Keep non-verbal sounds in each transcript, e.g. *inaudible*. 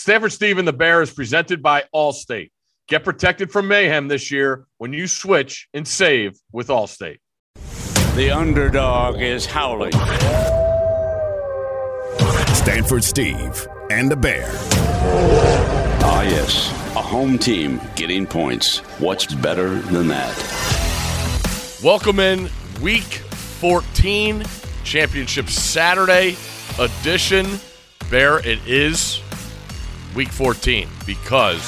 Stanford Steve and the Bear is presented by Allstate. Get protected from mayhem this year when you switch and save with Allstate. The underdog is howling. Stanford Steve and the Bear. Ah, yes. A home team getting points. What's better than that? Welcome in week 14, Championship Saturday edition. Bear, it is week 14 because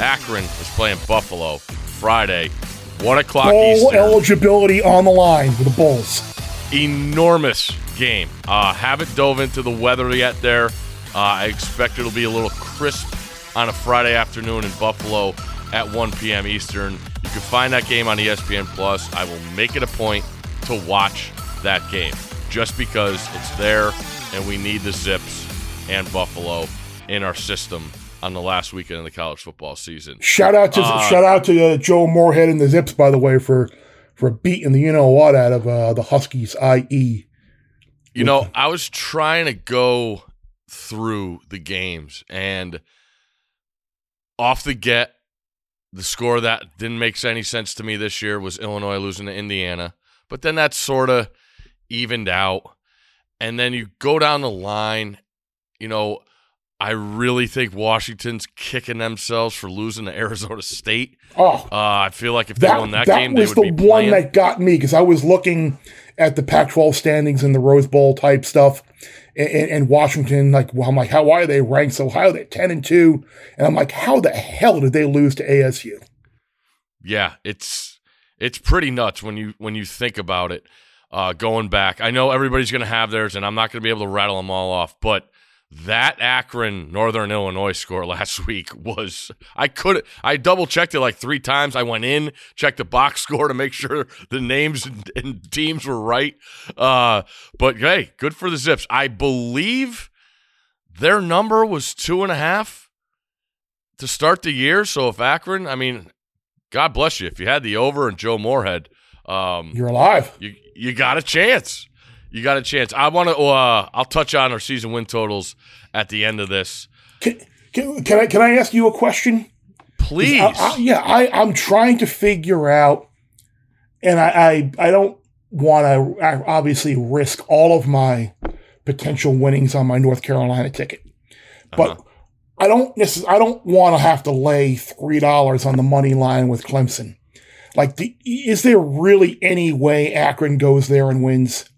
Akron is playing Buffalo Friday, 1 o'clock Bowl Eastern. eligibility on the line with the Bulls. enormous game. Uh, haven't dove into the weather yet there. Uh, I expect it'll be a little crisp on a Friday afternoon in Buffalo at 1 p.m. Eastern. You can find that game on ESPN Plus. I will make it a point to watch that game just because it's there and we need the Zips and Buffalo in our system on the last weekend of the college football season. Shout out to Uh, shout out to uh, Joe Moorhead and the Zips, by the way, for for beating the you know what out of uh, the Huskies, i.e. You know, I was trying to go through the games and off the get, the score that didn't make any sense to me this year was Illinois losing to Indiana. But then that sort of evened out. And then you go down the line, you know, I really think Washington's kicking themselves for losing to Arizona State. Oh, Uh, I feel like if they that, won that, that game, they was would the be one playing. that That's the one that got me because I was looking at the Pac-12 standings and the Rose Bowl type stuff, and, and, Washington. Like, well, I'm like, how why are they ranked so high? They're ten and two, and I'm like, how the hell did they lose to ASU? Yeah, it's it's pretty nuts when you when you think about it. Uh, going back, I know everybody's going to have theirs, and I'm not going to be able to rattle them all off. But that Akron Northern Illinois score last *laughs* week was I could I double checked it like three times. I went in, checked the box *laughs* score to make sure the names and, and teams were right. Uh, but hey, good for the Zips. I believe their number was two and a half to start the year. So if Akron, I mean, God bless you. If you had the over and Joe Moorhead, um, You're alive. you you got a chance. You got a chance. I want to. Uh, I'll touch on our season win totals at the end of this. Can, can, can I can I ask you a question? Please. I- I- yeah, I, I'm trying to figure out, and I, I, I don't want to obviously risk all of my potential winnings on my North Carolina ticket, but Uh-huh. I don't necess- I don't want to have to lay three dollars on the money line with Clemson. Like, the, is there really any way Akron goes there and wins?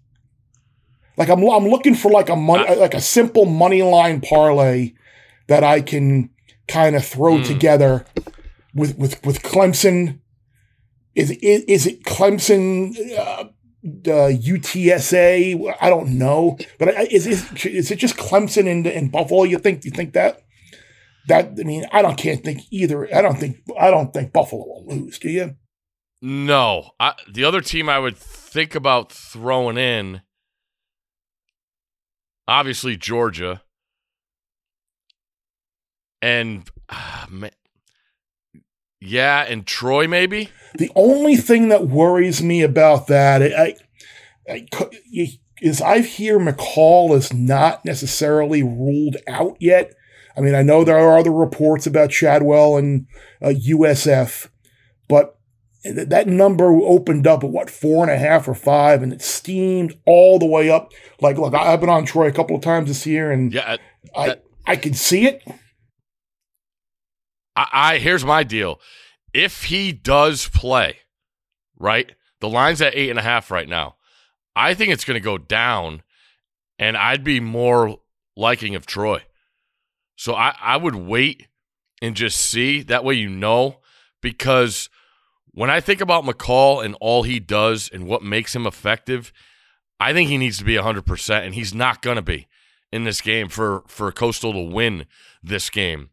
Like, I'm I'm looking for like a money like a simple money line parlay that I can kind of throw Hmm. together with with with Clemson. Is is, is it Clemson? Uh, uh, UTSA? I don't know, but is is, is it just Clemson and, and Buffalo? You think? You think that? That I mean, I don't can't think either. I don't think I don't think Buffalo will lose. Do you? no, I, the other team I would think about throwing in, obviously Georgia, and ah, ma- yeah, and Troy maybe. The only thing that worries me about that I, I, I- is I hear McCall is not necessarily ruled out yet. I mean, I know there are other reports about Chadwell and uh, USF, but that number opened up at what four and a half or five, and it steamed all the way up. Like, look, I- I've been on Troy a couple of times this year, and Yeah, I that- I can see it. I, I here's my deal. If he does play, right, the line's at eight and a half right now. I think it's going to go down, and I'd be more liking of Troy. So I, I would wait and just see. That way you know, because when I think about McCall and all he does and what makes him effective, I think he needs to be 100%, and he's not going to be in this game for, for Coastal to win this game.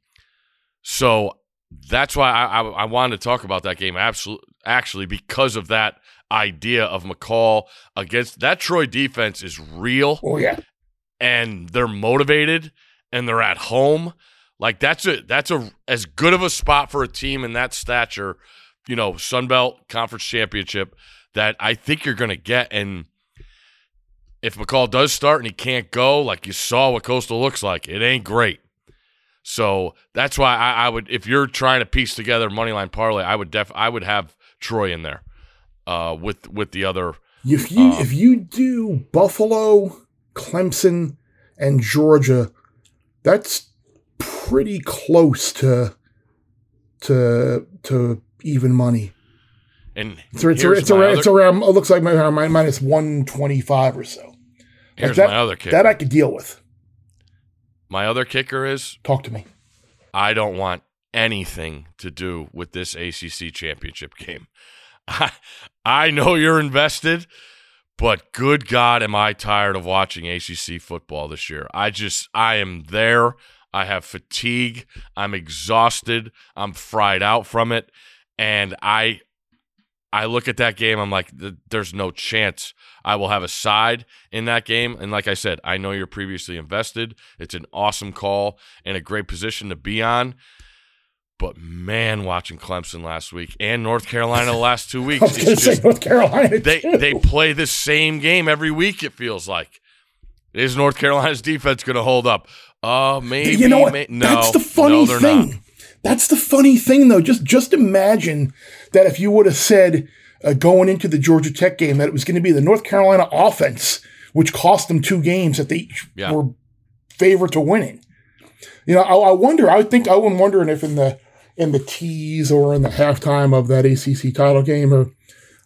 So that's why I, I, I wanted to talk about that game absolutely, actually, because of that idea of McCall against that Troy defense is real Oh yeah, and they're motivated and they're at home. Like that's a that's a as good of a spot for a team in that stature, you know, Sun Belt Conference Championship that I think you're going to get. And if McCall does start and he can't go, like you saw what Coastal looks like, it ain't great. So that's why I, I would, if you're trying to piece together money line parlay, I would def, I would have Troy in there, uh, with with the other. If you Um, if you do Buffalo, Clemson, and Georgia, that's pretty close to to to even money. And It's, it's, it's, around, it's around. It looks like my, my minus one twenty five or so. here's that, my other kicker. That I could deal with. my other kicker is Talk to me. I don't want anything to do with this ACC championship game. *laughs* I, I know you're invested, but good God, am I tired of watching ACC football this year? I just, I am there. I have fatigue. I'm exhausted. I'm fried out from it. And I, I look at that game. I'm like, there's no chance I will have a side in that game. And like I said, I know you're previously invested. It's an awesome call and a great position to be on. But man, watching Clemson last week and North Carolina the last two *laughs* weeks, I was going to it's say just North Carolina. they too. they play the same game every week. It feels like. Is North Carolina's defense going to hold up? Uh, maybe. you know what? may- no, That's the funny no, they're thing. not. That's the funny thing, though. Just just imagine that if you would have said uh, going into the Georgia Tech game that it was going to be the North Carolina offense, which cost them two games that they Yeah. were favored to winning. You know, I, I wonder. I think I was wondering if in the in the tease or in the halftime of that ACC title game, uh,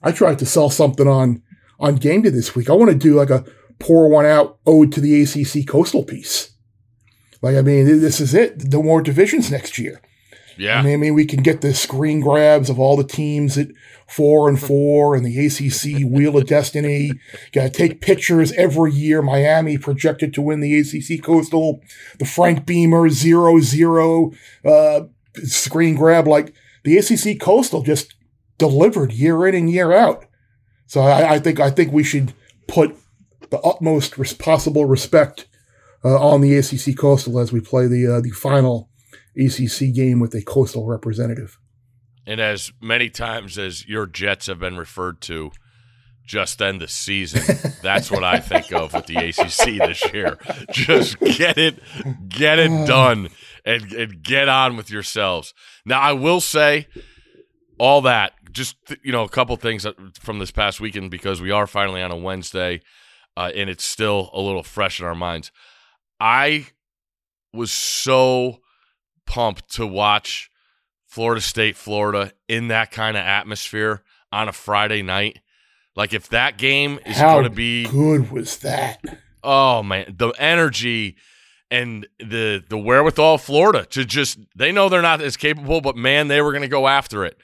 I tried to sell something on on game day this week. I want to do like a pour one out ode to the ACC coastal piece. Like, I mean, this is it. No more divisions next year. Yeah, I mean, I mean, we can get the screen grabs of all the teams at four and four and the ACC *laughs* Wheel of Destiny. Got to take pictures every year. Miami projected to win the ACC Coastal. The Frank Beamer zero zero uh, screen grab. Like the ACC Coastal just delivered year in and year out. So I, I think I think we should put the utmost possible respect uh, on the ACC Coastal as we play the uh, the final ACC game with a coastal representative. and as many times as your Jets have been referred to, just end the season. *laughs* That's what I think of with the ACC this year. Just get it, get it done, and, and get on with yourselves. Now, I will say all that. Just you know, a couple things from this past weekend because we are finally on a Wednesday, uh, and it's still a little fresh in our minds. I was so pumped to watch Florida State, Florida in that kind of atmosphere on a Friday night. Like if that game is going to be good was that? oh man, the energy and the the wherewithal of Florida to just they know they're not as capable, but man, they were going to go after it.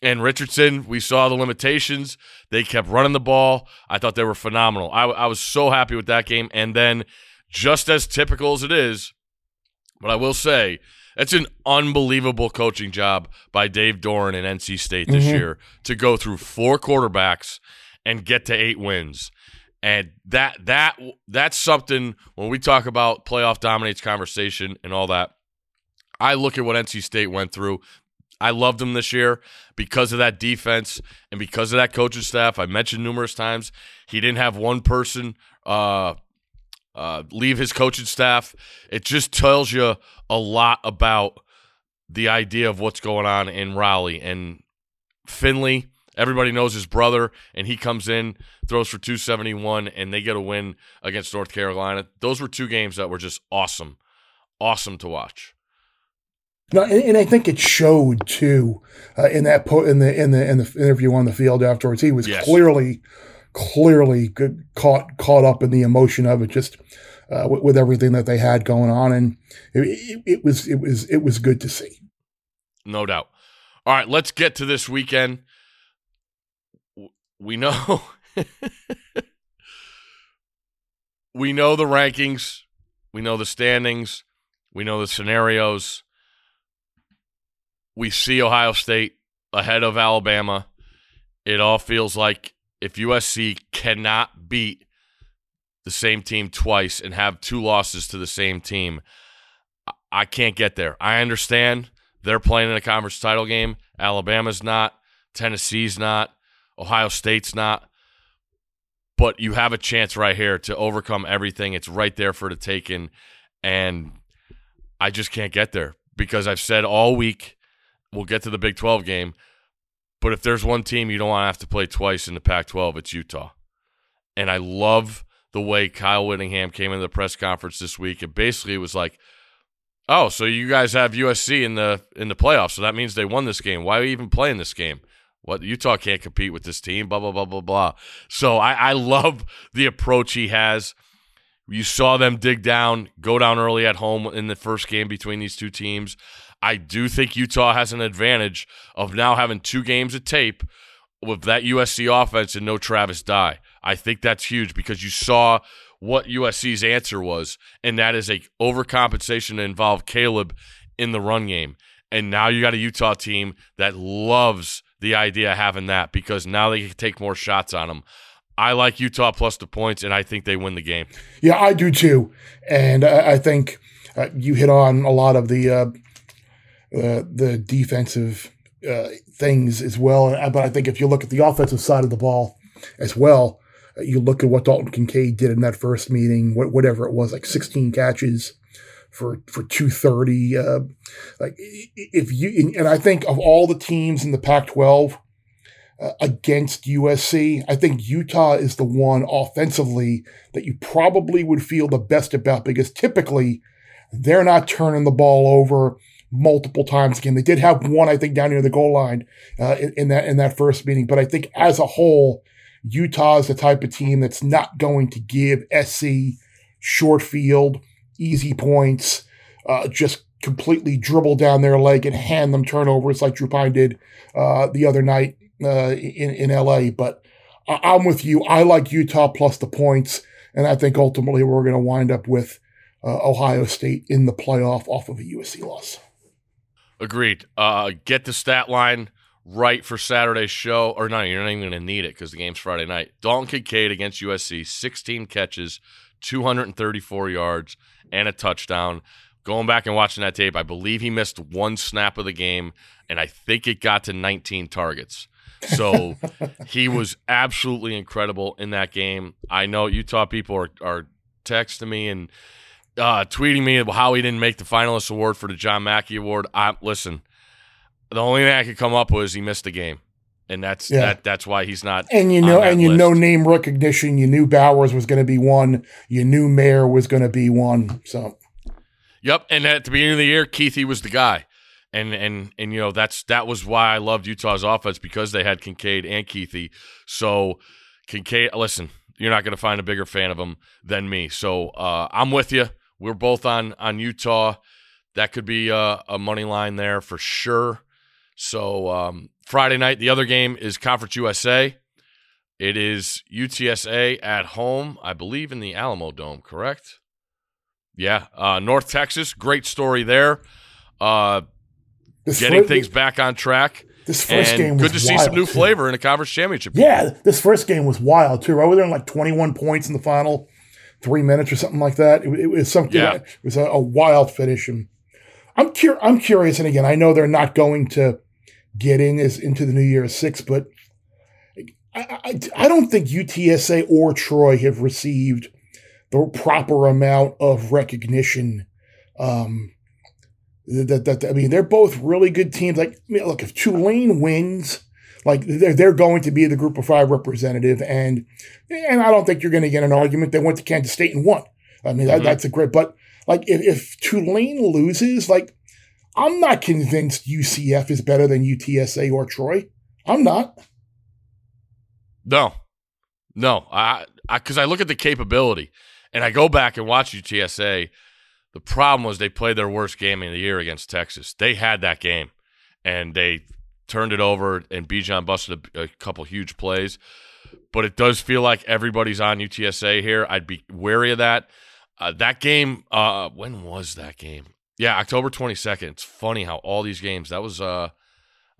And Richardson, we saw the limitations. They kept running the ball. I thought they were phenomenal. I, I was so happy with that game. And then, just as typical as it is, but I will say, it's an unbelievable coaching job by Dave Doeren and NC State this Mhm. year to go through four quarterbacks and get to eight wins. And that that that's something when we talk about playoff dominates conversation and all that. I look at what NC State went through. I loved them this year because of that defense and because of that coaching staff. I mentioned numerous times he didn't have one person uh, uh, leave his coaching staff. It just tells you a lot about the idea of what's going on in Raleigh and Finley. Everybody knows his brother, and he comes in, throws for 271, and they get a win against North Carolina. Those were two games that were just awesome, awesome to watch. No, and, and I think it showed too uh, in that po- in the in the in the interview on the field afterwards. He was Yes. clearly clearly caught caught up in the emotion of it, just uh, with, with everything that they had going on, and it, it, it was it was it was good to see. No doubt. All right, let's get to this weekend. We know *laughs* we know the rankings, we know the standings, we know the scenarios. We see Ohio State ahead of Alabama. It all feels like if USC cannot beat the same team twice and have two losses to the same team, I- can't get there. I understand they're playing in a conference title game. Alabama's not. Tennessee's not. Ohio State's not. But you have a chance right here to overcome everything. It's right there for the taking. And I just can't get there because I've said all week we'll get to the Big 12 game, but if there's one team you don't want to have to play twice in the Pac 12, it's Utah. And I love the way Kyle Whittingham came into the press conference this week. It basically was like, "Oh, so you guys have USC in the in the playoffs, so that means they won this game. Why are you even playing this game? What Utah can't compete with this team? Blah blah blah blah blah." So I, I love the approach he has. You saw them dig down, go down early at home in the first game between these two teams. I do think Utah has an advantage of now having two games of tape with that USC offense and no Travis Dye. I think that's huge because you saw what USC's answer was, and that is a overcompensation to involve Caleb in the run game. And now you got a Utah team that loves the idea of having that because now they can take more shots on them. I like Utah plus the points, and I think they win the game. Yeah, I do too. And I, think uh, you hit on a lot of the uh, uh, the defensive uh, things as well. But I think if you look at the offensive side of the ball as well, uh, you look at what Dalton Kincaid did in that first meeting, whatever it was, like 16 catches for for 230. Uh, like if you and I think of all the teams in the Pac-12 uh, against USC, I think Utah is the one offensively that you probably would feel the best about because typically they're not turning the ball over multiple times again. They did have one, I think, down near the goal line uh, in, in, that in that first meeting, but I think as a whole, Utah is the type of team that's not going to give SC short field, easy points, uh, just completely dribble down their leg and hand them turnovers like Drew Pyne did uh, the other night uh, in in LA. But I- am with you. I like Utah plus the points, and I think ultimately we're going to wind up with. Uh, Ohio State in the playoff off of a USC loss. Agreed. Uh, get the stat line right for Saturday's show. Or no, you're not even going to need it because the game's Friday night. Dalton Kincaid against USC, 16 catches, 234 yards, and a touchdown. Going back and watching that tape, I believe he missed one snap of the game, and I think it got to 19 targets. So *laughs* he was absolutely incredible in that game. I know Utah people are, are texting me and – uh, tweeting me how he didn't make the finalist award for the John Mackey Award. I listen. The only thing I could come up with is he missed the game, and that's yeah. that. That's why he's not. And you know, and you list. know, name recognition. You knew Bowers was going to be one. You knew Mayer was going to be one. So. Yep, and at the beginning of the year, Kuithe was the guy, and and and you know that's that was why I loved Utah's offense because they had Kincaid and Kuithe. So Kincaid, listen, you're not going to find a bigger fan of him than me. So uh, I'm with you. We're both on on Utah. That could be a, a money line there for sure. So um, Friday night, the other game is Conference USA. It is UTSA at home, I believe, in the Alamodome. Correct? Yeah, uh, North Texas. Great story there. Uh, getting first, things back on track. This first and game good to see some new too. flavor in a conference championship. Yeah, this first game was wild too. Right, we were in like twenty-one points in the final three minutes or something like that. It, it was something. Yeah. It was a, a, wild finish, and I'm cur- I'm curious. And again, I know they're not going to get in as into the New Year's Six, but I, I, I don't think UTSA or Troy have received the proper amount of recognition. Um, that, that, that I mean, they're both really good teams. Like, I mean, look, if Tulane wins like they're, they're going to be the group of five representative. And, and I don't think you're going to get an argument. They went to Kansas State and won. I mean, mm-hmm. that, that's a great, but like if, if Tulane loses, like I'm not convinced UCF is better than UTSA or Troy. I'm not. No, no, I, because I, I, look at the capability and I go back and watch UTSA. The problem was they played their worst game of the year against Texas. They had that game and they turned it over, and Bijan busted a, a couple huge plays. But it does feel like everybody's on UTSA here. I'd be wary of that. Uh, that game, uh, when was that game? Yeah, October 22nd. It's funny how all these games, that was, uh,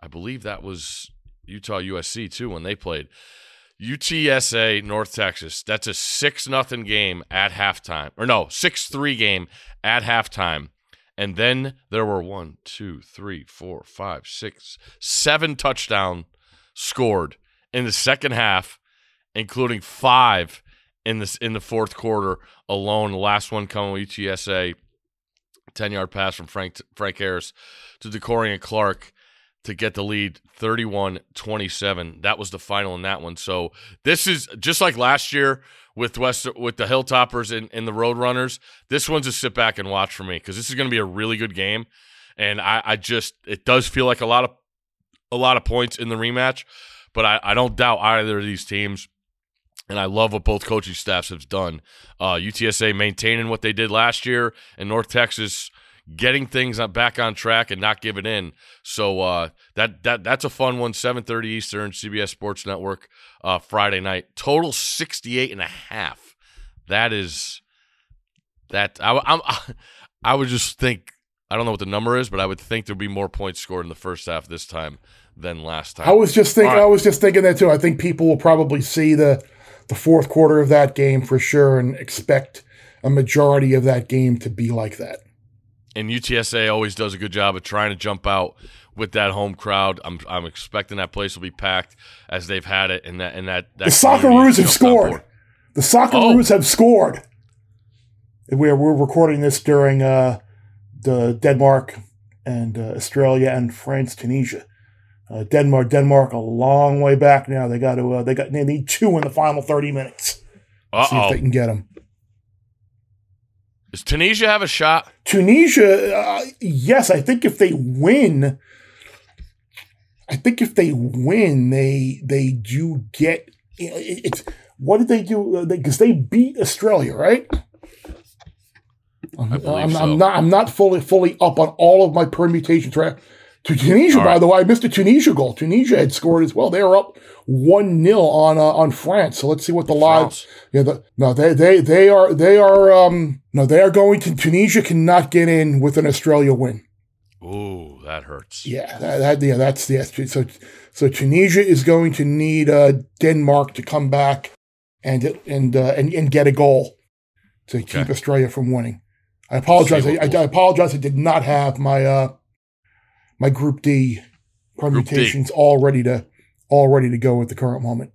I believe that was Utah USC too when they played. UTSA North Texas. That's a 6 nothing game at halftime. Or no, 6 3 game at halftime. And then there were one, two, three, four, five, six, seven touchdown scored in the second half, including five in this in the fourth quarter alone. The last one coming with UTSA 10 yard pass from Frank Frank Harris to De'Corian Clark to get the lead 31 27. That was the final in that one. So this is just like last year with West with the Hilltoppers and, and the Roadrunners. This one's a sit back and watch for me because this is going to be a really good game. And I, I just it does feel like a lot of a lot of points in the rematch, but I, I don't doubt either of these teams. And I love what both coaching staffs have done. Uh, UTSA maintaining what they did last year, and North Texas getting things back on track and not giving in. So uh, that that that's a fun one. 7:30 Eastern, CBS Sports Network, uh, Friday night. Total 68 and a half. That is that I, I'm I would just think I don't know what the number is, but I would think there'd be more points scored in the first half this time than last time. I was just thinking. Right. I was just thinking that too. I think people will probably see the the fourth quarter of that game for sure and expect a majority of that game to be like that. And UTSA always does a good job of trying to jump out with that home crowd. I'm I'm expecting that place will be packed as they've had it, and that and that, that The Socceroos have scored. The Socceroos have scored. We're we're recording this during uh, the Denmark and uh, Australia and France Tunisia. Uh, Denmark Denmark a long way back now. They got to uh, they got they need two in the final thirty minutes. Uh See if oh. they can get them. Does Tunisia have a shot? Tunisia, uh, yes, I think if they win, I think if they win, they they do get. it- It's what did they do? Because they beat Australia, right? I'm, believe I'm, so. I'm not. I'm not fully fully up on all of my permutations. Right? To Tunisia, All by right. the way, I missed a Tunisia goal. Tunisia had scored as well. They were up one 0 on uh, on France. So let's see what the live. France. Yeah, the, no, they they they are they are um no they are going to Tunisia cannot get in with an Australia win. Ooh, that hurts. Yeah, that, that yeah that's the so so Tunisia is going to need uh, Denmark to come back and and uh, and and get a goal to keep Australia from winning. I apologize. I, I, I apologize. I did not have my uh my Group D permutations all ready to all ready to go at the current moment.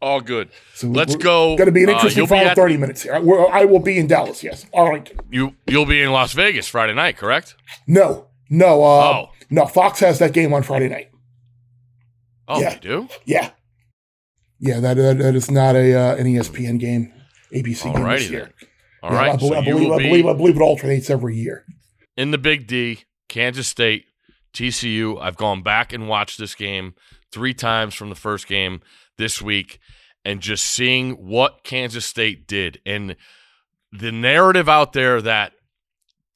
All good. So Let's go. Going to be an Uh, interesting you'll final at- 30 minutes here. I, I will be in Dallas, yes. Arlington. You you'll be in Las Vegas Friday night, correct? No, no, uh, Oh. no. Fox has that game on Friday night. Oh, Yeah. you do? Yeah. Yeah, that, that, that is not a uh, an ESPN game, ABC game this year. then. All Yeah, right. I, believe, so I, you believe, will I, believe, I believe it alternates every year. in the Big D, Kansas State, TCU. I've gone back and watched this game three times from the first game this week and just seeing what Kansas State did. And the narrative out there that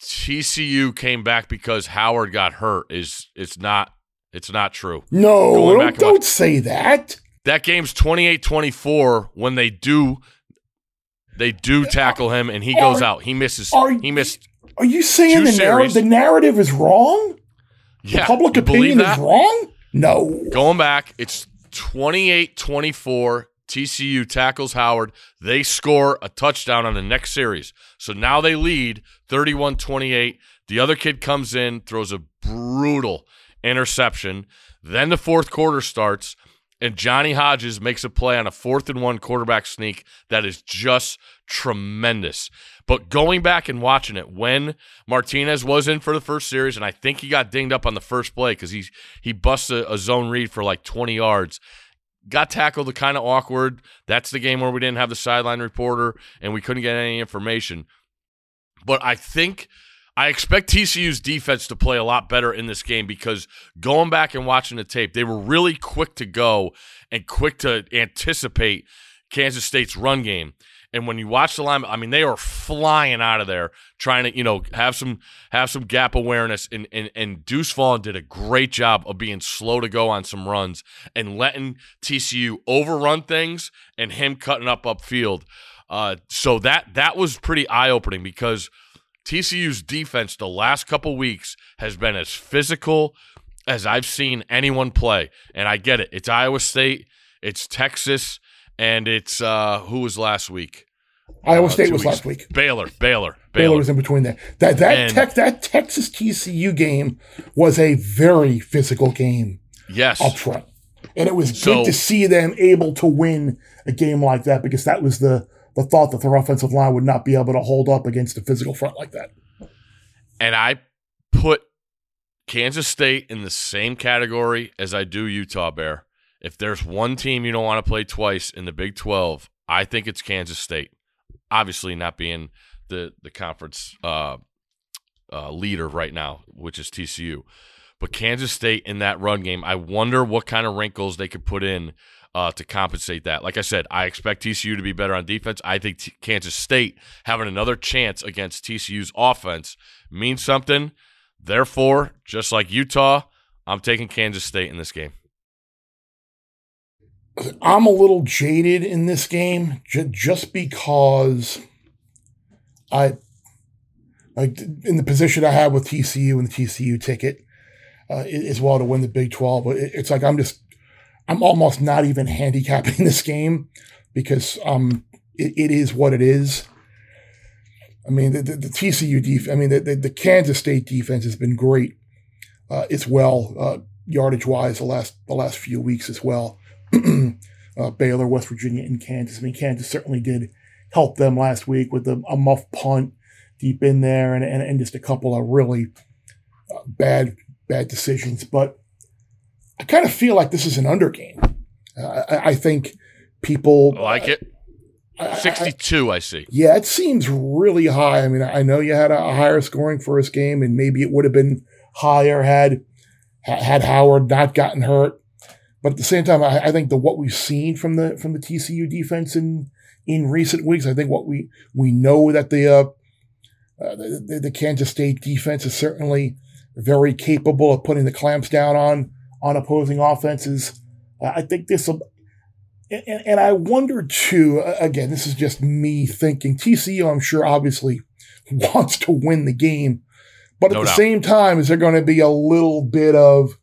TCU came back because Howard got hurt is it's not it's not true. No, Going don't, don't say that. That game's 28-24 when they do they do tackle him and he goes Are- out. He misses are he missed Are you saying the, narr- series. the narrative is wrong? Yeah, Public opinion is wrong? No. Going back, it's 28 24. TCU tackles Howard. They score a touchdown on the next series. So now they lead 31 28. The other kid comes in, throws a brutal interception. Then the fourth quarter starts, and Johnny Hodges makes a play on a fourth and one quarterback sneak that is just tremendous. But going back and watching it, when Martinez was in for the first series, and I think he got dinged up on the first play because he he busted a, a zone read for like 20 yards. Got tackled kind of awkward. That's the game where we didn't have the sideline reporter and we couldn't get any information. But I think I expect TCU's defense to play a lot better in this game because going back and watching the tape, they were really quick to go and quick to anticipate Kansas State's run game. And when you watch the line, I mean, they are flying out of there, trying to, you know, have some have some gap awareness. And and, and Deuce Vaughn did a great job of being slow to go on some runs and letting TCU overrun things and him cutting up upfield. Uh, so that that was pretty eye opening because TCU's defense the last couple weeks has been as physical as I've seen anyone play. And I get it. It's Iowa State, it's Texas, and it's uh who was last week? Iowa Uh, State was weeks- last week. Baylor, Baylor, Baylor Baylor. was in between there. That that And- tech that Texas TCU game was a very physical game yes. up front. And it was So- good to see them able to win a game like that because that was the the thought that their offensive line would not be able to hold up against a physical front like that. And I put Kansas State in the same category as I do Utah Bear. If there's one team you don't want to play twice in the Big 12, I think it's Kansas State. Obviously, not being the the conference uh, uh, leader right now, which is TCU. But Kansas State in that run game, I wonder what kind of wrinkles they could put in uh, to compensate that. Like I said, I expect TCU to be better on defense. I think T- Kansas State having another chance against TCU's offense means something. Therefore, just like Utah, I'm taking Kansas State in this game. I'm a little jaded in this game j- just because I, like, in the position I have with TCU and the TCU ticket uh, as well to win the Big 12. But it's like I'm just, I'm almost not even handicapping *laughs* this game because um, it, it is what it is. I mean, the, the, the TCU defense, I mean, the, the, the, Kansas State defense has been great uh, as well, uh, yardage wise, the last the last few weeks as well. *clears throat* uh, Baylor, West Virginia, and Kansas. I mean, Kansas certainly did help them last week with a, a muff punt deep in there and, and, and just a couple of really uh, bad bad decisions. But I kind of feel like this is an under game. Uh, I, I, think people I like it. 62, I, I, see. Yeah, it seems really high. I mean, I know you had a, a higher scoring first game, and maybe it would have been higher had had Howard not gotten hurt. But at the same time, I, I, think the what we've seen from the from the TCU defense in in recent weeks, I think what we we know that the uh, uh, the, the, Kansas State defense is certainly very capable of putting the clamps down on on opposing offenses. Uh, I think this will. And, and I wonder too, again, this is just me thinking. TCU, I'm sure, obviously *laughs* wants to win the game. But at no the same time, is there going to be a little bit of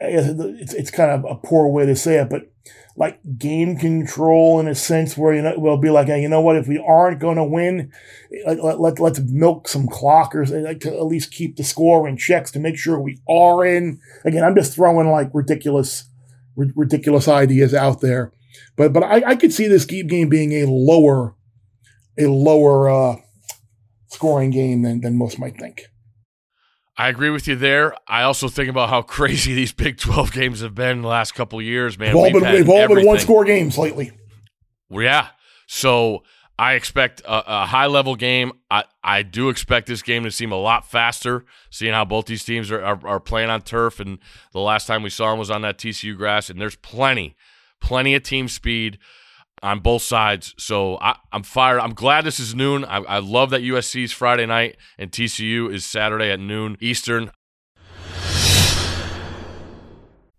it's, it's kind of a poor way to say it, but like game control in a sense where you know we'll be like, hey, you know what, if we aren't going to win, let, let, let's milk some clockers like to at least keep the score in checks to make sure we are in. Again, I'm just throwing like ridiculous, r- ridiculous ideas out there, but but I, I could see this game being a lower, a lower uh, scoring game than than most might think. I agree with you there. I also think about how crazy *laughs* these Big 12 games have been the last couple years, man. They've all, been, they've all been one score games lately. Well, yeah. So I expect a, a, high level game. I, I do expect this game to seem a lot faster, seeing how both these teams are, are, are playing on turf. And the last time we saw them was on that TCU grass. And there's plenty, plenty of team speed on both sides. So I, am fired. I'm glad this is noon. I, I love that USC is Friday night and TCU is Saturday at noon Eastern.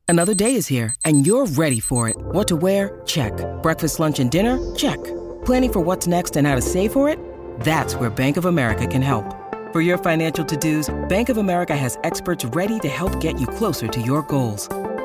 Another day is here and you're ready for it. What to wear? Check. Breakfast, lunch, and dinner? Check. Planning for what's next and how to save for it? That's where Bank of America can help. For your financial to-dos, Bank of America has experts ready to help get you closer to your goals.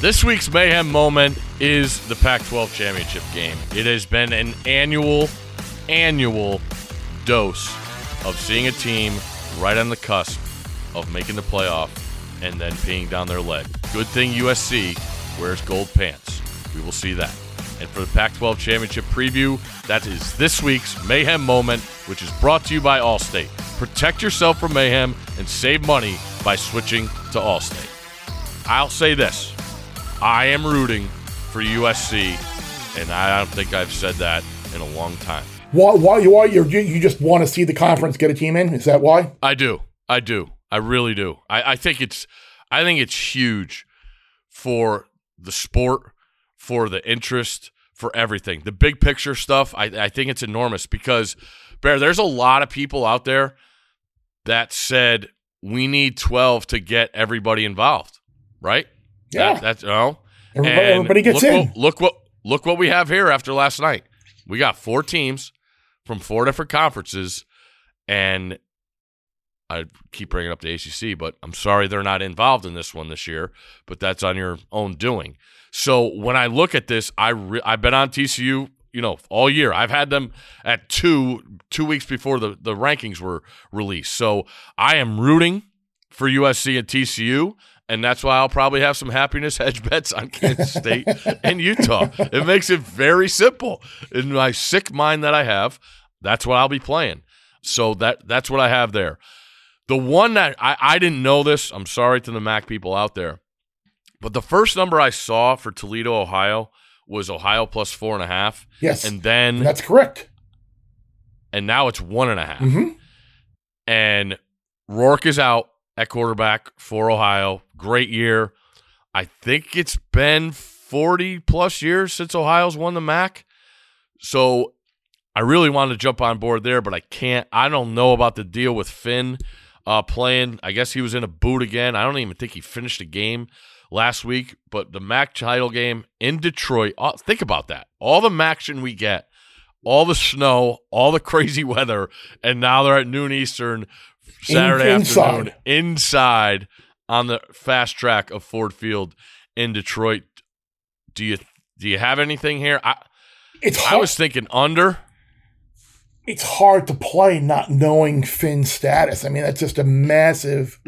This week's mayhem moment is the Pac 12 championship game. It has been an annual, annual dose of seeing a team right on the cusp of making the playoff and then peeing down their leg. Good thing USC wears gold pants. We will see that. And for the Pac 12 championship preview, that is this week's mayhem moment, which is brought to you by Allstate. Protect yourself from mayhem and save money by switching to Allstate. I'll say this I am rooting for USC, and I don't think I've said that in a long time. Why? Why? Why? You you just want to see the conference get a team in? Is that why? I do. I do. I really do. I, I think it's. I think it's huge for the sport, for the interest, for everything. The big picture stuff, I, I think it's enormous because, Bear, there's a lot of people out there that said we need 12 to get everybody involved, right? Yeah. That, that's, you know, Everybody, and everybody gets look in. What, look what look what we have here after last night. We got four teams from four different conferences, and I keep bringing up the ACC, but I'm sorry they're not involved in this one this year. But that's on your own doing. So when I look at this, I re- I've been on TCU, you know, all year. I've had them at two two weeks before the the rankings were released. So I am rooting for USC and TCU. And that's why I'll probably have some happiness *laughs* hedge bets on Kansas State and Utah. It makes it very simple. In my sick mind that I have, that's what I'll be playing. So that that's what I have there. The one that I, I didn't know this, I'm sorry to the MAC people out there, but the first number I saw for Toledo, Ohio was Ohio plus four and a half. Yes. And then That's correct. and now it's one and a half. hmm And Rourke is out at quarterback for Ohio. Great year. I think it's been 40 plus years since Ohio's won the MAC. So I really wanted to jump on board there, but I can't. I don't know about the deal with Finn uh, playing. I guess he was in a boot again. I don't even think he finished a game last week, but the MAC title game in Detroit. Uh, think about that. All the action we get, all the snow, all the *laughs* crazy weather, and now they're at noon Eastern Saturday In- inside. afternoon inside on the fast track of Ford Field in Detroit. Do you do you have anything here? I It's I was thinking under. it's hard to play not knowing Finn's status. I mean, that's just a massive,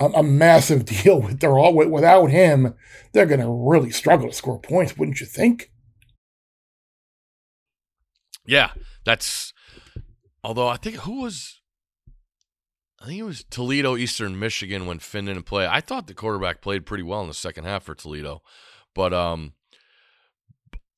a, a massive *laughs* deal. With they're all without him, they're going to really struggle to score points, wouldn't you think? Yeah, that's. Although I think who was. I think it was Toledo, Eastern Michigan when Finn didn't play. I thought the quarterback played pretty well in the second half for Toledo, but um,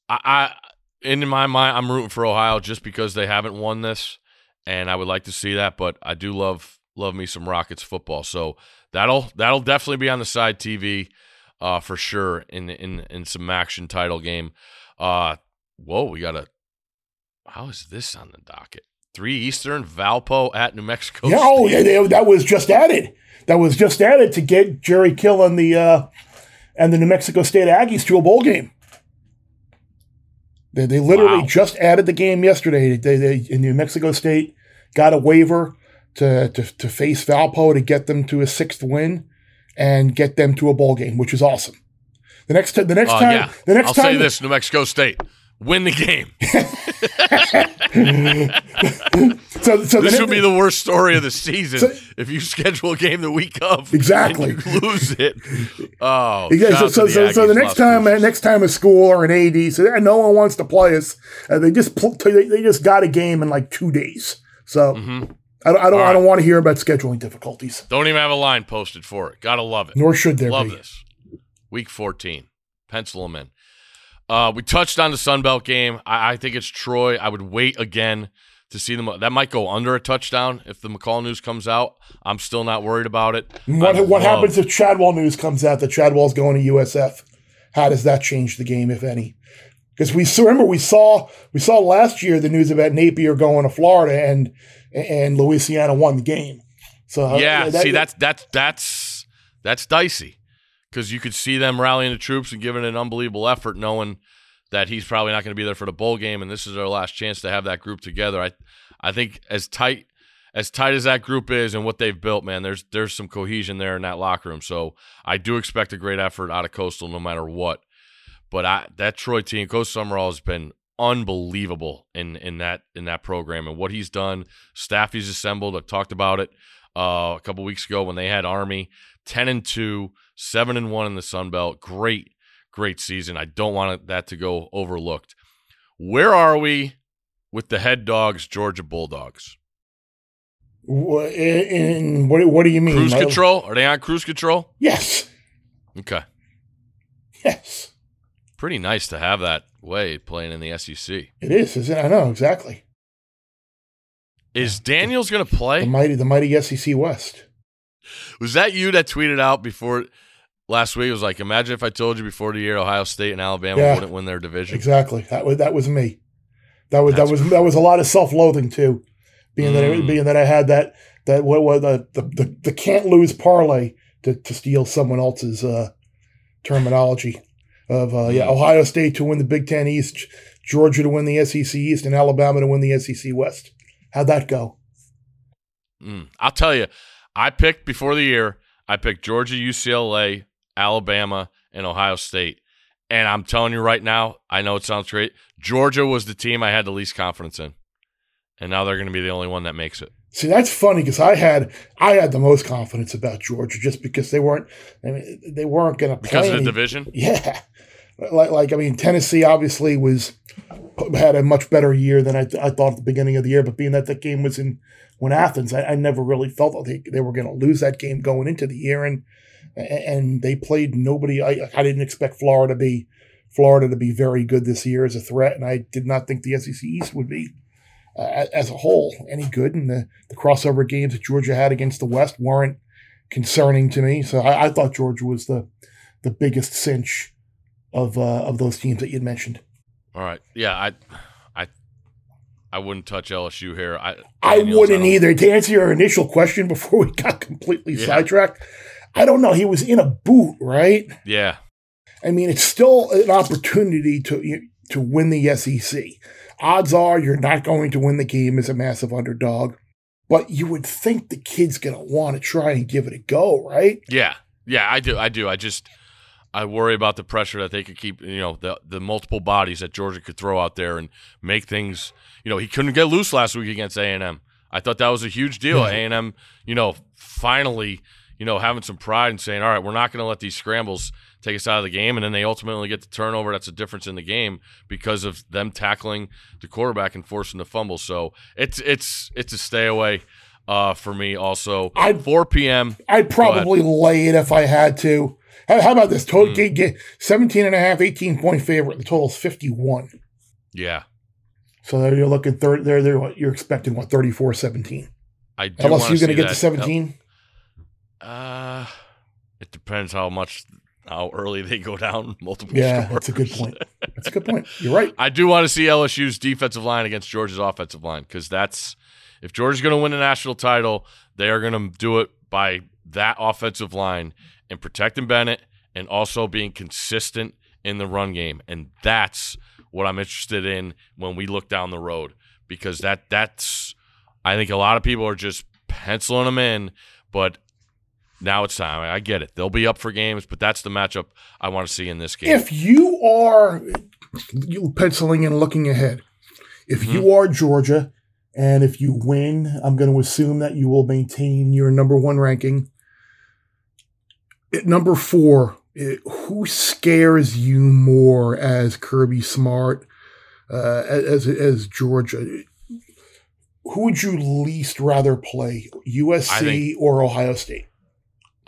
I, I in my mind I'm rooting for Ohio just because they haven't won this, and I would like to see that. But I do love love me some Rockets football, so that'll that'll definitely be on the side TV, uh, for sure in in in some action title game. Uh, whoa, we got a how is this on the docket? Three Eastern, Valpo at New Mexico. yeah. Oh, yeah. They, that was just added. That was just added to get Jerry Kill and the uh, and the New Mexico State Aggies to a bowl game. They, they literally Wow. just added the game yesterday. They, they in New Mexico State got a waiver to, to to face Valpo to get them to a sixth win and get them to a bowl game, which is awesome. The next t- the next Uh, time yeah. the next I'll time say this: New Mexico State win the game. *laughs* so so This the, would be the worst story of the season So- if you schedule a game the week of Exactly. lose it. Oh, Yeah, so, out so, the next time, Cruces. next time a school or an AD, so no one wants to play us. Uh, they just pl- they, they just got a game in like two days. So I don't, I don't, I Mm-hmm. Don't want to hear about scheduling difficulties. don't even have a line posted for it. Gotta love it. Nor should there Love be. this. Week 14. Pencil them in. Uh, we touched on the Sun Belt game. I, I think it's Troy. I would wait again to see them. That might go under a touchdown if the McCall news comes out. I'm still not worried about it. What, what love- happens if Chadwell news comes out that Chadwell's going to USF? How does that change the game, if any? Because we remember we saw we saw last year the news about Napier going to Florida and and Louisiana won the game. So uh, Yeah, that- see that's that's that's that's dicey because you could see them rallying the troops and giving an unbelievable effort, knowing that he's probably not going to be there for the bowl game, and this is their last chance to have that group together. I I think as tight as tight as that group is and what they've built, man, there's there's some cohesion there in that locker room. So I do expect a great effort out of Coastal, no matter what. But I that Troy team, Coach Sumrall has been unbelievable in in that in that program and what he's done. Staff he's assembled. I talked about it uh, a couple weeks ago when they had Army ten and two, seven and one in the Sun Belt. Great, great season. I don't want that to go overlooked. Where are we with the head dogs, Georgia Bulldogs? In- what, what do you mean? Cruise control? Are they on cruise control? Yes, Okay, yes, pretty nice to have that way playing in the SEC. it is. Isn't it? I know exactly. Is Daniels going to play? The mighty, the mighty SEC West. Was that you that tweeted out before last week. Was like, imagine if I told you before the year Ohio State and Alabama Yeah. wouldn't win their division. Exactly. That was that was me. That was That's that was that was a lot of self loathing too, being that I, Mm. being that I had that that what was the, the the the can't lose parlay to to steal someone else's uh, terminology of uh, yeah Mm. Ohio State to win the Big Ten East, Georgia to win the SEC East, and Alabama to win the SEC West. How'd that go? Mm. I'll tell you, I picked before the year. I picked Georgia, UCLA, Alabama, and Ohio State. And I'm telling you right now, I know it sounds great. Georgia was the team I had the least confidence in, and now they're going to be the only one that makes it. See, that's funny because I had I had the most confidence about Georgia just because they weren't I mean, they weren't going to Because play of the any- division? *laughs* Yeah, like like I mean, Tennessee obviously was had a much better year than I, I thought at the beginning of the year. But being that the game was in when Athens, I, I never really felt that they, they were going to lose that game going into the year, and and they played nobody. I I didn't expect Florida to be Florida to be very good this year as a threat, and I did not think the SEC East would be. Uh, as a whole, any good, and the, the crossover games that Georgia had against the West weren't concerning to me. So I, I thought Georgia was the the biggest cinch of uh, of those teams that you'd mentioned. All right. Yeah, I, I, I wouldn't touch LSU here. I, I wouldn't don't- either. To answer your initial question before we got completely Yeah. sidetracked, I don't know. He was in a boot, right? Yeah, I mean, it's still an opportunity to to win the SEC. Odds are you're not going to win the game as a massive underdog, but you would think the kid's going to want to try and give it a go, right? yeah, yeah. I do. I do. I just, I worry about the pressure that they could keep. You know, the the multiple bodies that Georgia could throw out there and make things. You know, he couldn't get loose last week against A and M. I thought that was a huge deal. A and M, you know, finally, you know, having some pride and saying, all right, we're not going to let these scrambles take us out of the game, and then they ultimately get the turnover. That's a difference in the game because of them tackling the quarterback and forcing the fumble. So it's it's it's a stay away uh, for me. Also, I'd- 4 p.m. I'd probably lay it if I had to. How, how about this? Total get, get 17 and a half, 18 point favorite. The total's 51. Yeah, So there you're looking third there there what you're expecting what 34 17. I do. Unless you're going to get that. to 17. Uh, it depends how much how early they go down *laughs* multiple Yeah, scores. that's a good point. *laughs* That's a good point. You're right. I do want to see LSU's defensive line against Georgia's offensive line because that's if Georgia's going to win a national title, they are going to do it by that offensive line and protecting Bennett and also being consistent in the run game, and that's what I'm interested in when we look down the road because that that's I think a lot of people are just penciling them in, but now it's time. I get it; they'll be up for games, but that's the matchup I want to see in this game. If you are you penciling and looking ahead, if Mm-hmm. you are Georgia and if you win, I'm going to assume that you will maintain your number one ranking. At number four, it, who scares you more as Kirby Smart, uh, as as Georgia? Who would you least rather play, USC think- or Ohio State?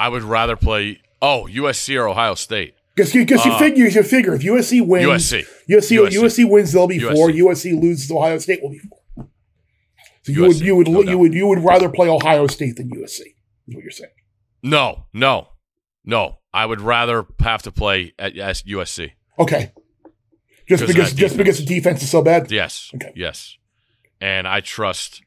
I would rather play oh USC or Ohio State. Because you, cause you Uh, figure, you figure if USC wins, USC. USC, USC. USC wins, they'll be four. USC. USC loses, Ohio State will be four. So you would you would no you doubt. would you would rather play Ohio State than USC? Is what you're saying? No, no, no. I would rather have to play at USC. Okay, just Because of because that just because the defense is so bad, Yes. Okay. Yes. And I trust.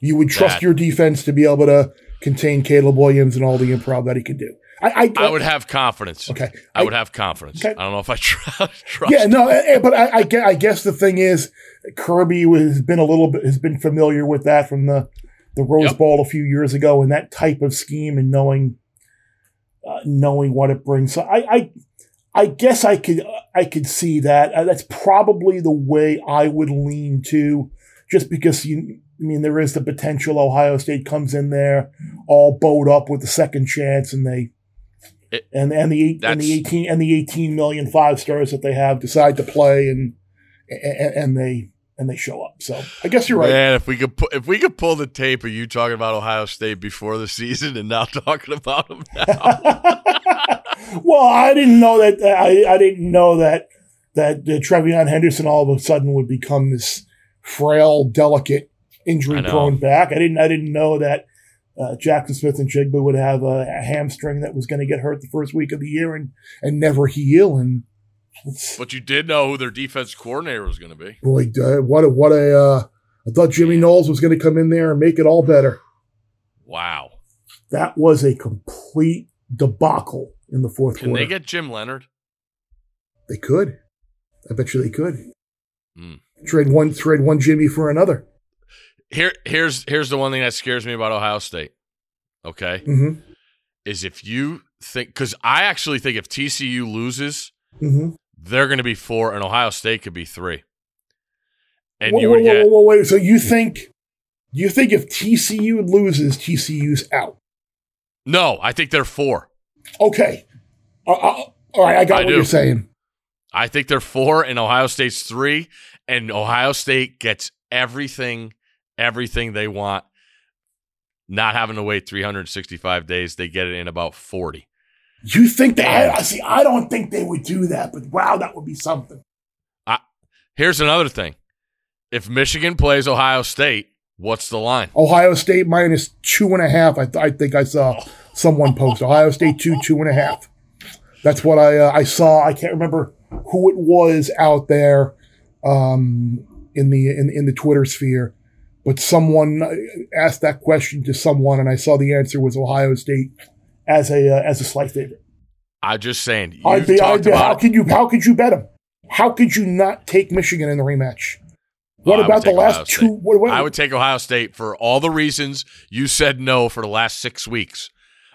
you would trust That- your defense to be able to contain Caleb Williams and all the improv that he can do. I I, I would have confidence. okay. I would have confidence. Okay. I don't know if I *laughs* trust. Yeah, no, eh, eh, but I, I, I guess the thing is, Kirby has been a little bit has been familiar with that from the the Rose Yep. Bowl a few years ago, and that type of scheme and knowing uh, knowing what it brings. So I, I I guess I could I could see that. Uh, that's probably the way I would lean to, just because you. I mean, there is the potential Ohio State comes in there all bowed up with the second chance, and they It- and and the eight, and the eighteen and the eighteen million five stars that they have decide to play, and and, and they and they show up. So I guess you're right. Man, if we could pu- if we could pull the tape of you talking about Ohio State before the season and now *laughs* talking about them now. *laughs* well, I didn't know that. I, I didn't know that that uh, TreVeyon Henderson all of a sudden would become this frail, delicate, I know. injury-prone back. I didn't. I didn't know that uh, Jaxon Smith-Njigba would have a, a hamstring that was going to get hurt the first week of the year and and never heal. And But you did know who their defense coordinator was going to be. boy, uh, what a what a! Uh, I thought Jimmy Knowles was going to come in there and make it all better. Wow. That was a complete debacle in the fourth Can quarter. they get Jim Leonard? They could. I bet you they could. Hmm. Trade one trade one Jimmy for another. Here, here's here's the one thing that scares me about Ohio State. Okay, hmm is if you think because I actually think if TCU loses, hmm they're going to be four, and Ohio State could be three. And whoa, you would whoa, get whoa, whoa, wait. So you think you think if TCU loses, TCU's out? no. I think they're four. Okay. Uh, uh, all right, I got I what do. you're saying. I think they're four, and Ohio State's three, and Ohio State gets everything, everything they want. Not having to wait 365 days, they get it in about 40. You think that? I, I see. I don't think they would do that, but wow, that would be something. Here's another thing: if Michigan plays Ohio State, what's the line? Ohio State minus two and a half. I, th- I think I saw someone post Ohio State two two and a half. That's what I uh, I saw. I can't remember who it was out there um, in the in, in the Twitter sphere, but someone asked that question to someone, and I saw the answer was Ohio State as a uh, as a slight favorite. I'm just saying. I'd be, I'd be, how could you how could you bet them? How could you not take Michigan in the rematch? What I would about the last Ohio two? What, what, I would take Ohio State for all the reasons you said no for the last six weeks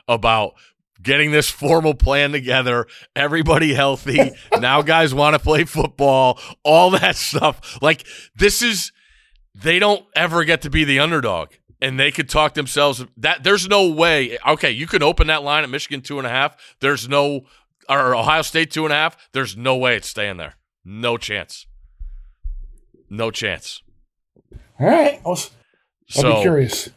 about getting this formal plan together, everybody healthy. *laughs* now guys want to play football, all that stuff. Like this is they don't ever get to be the underdog. And they could talk themselves that there's no way. Okay, you can open that line at Michigan two and a half. There's no or Ohio State two and a half. There's no way it's staying there. No chance. No chance. all right, I'll, I'll So be curious.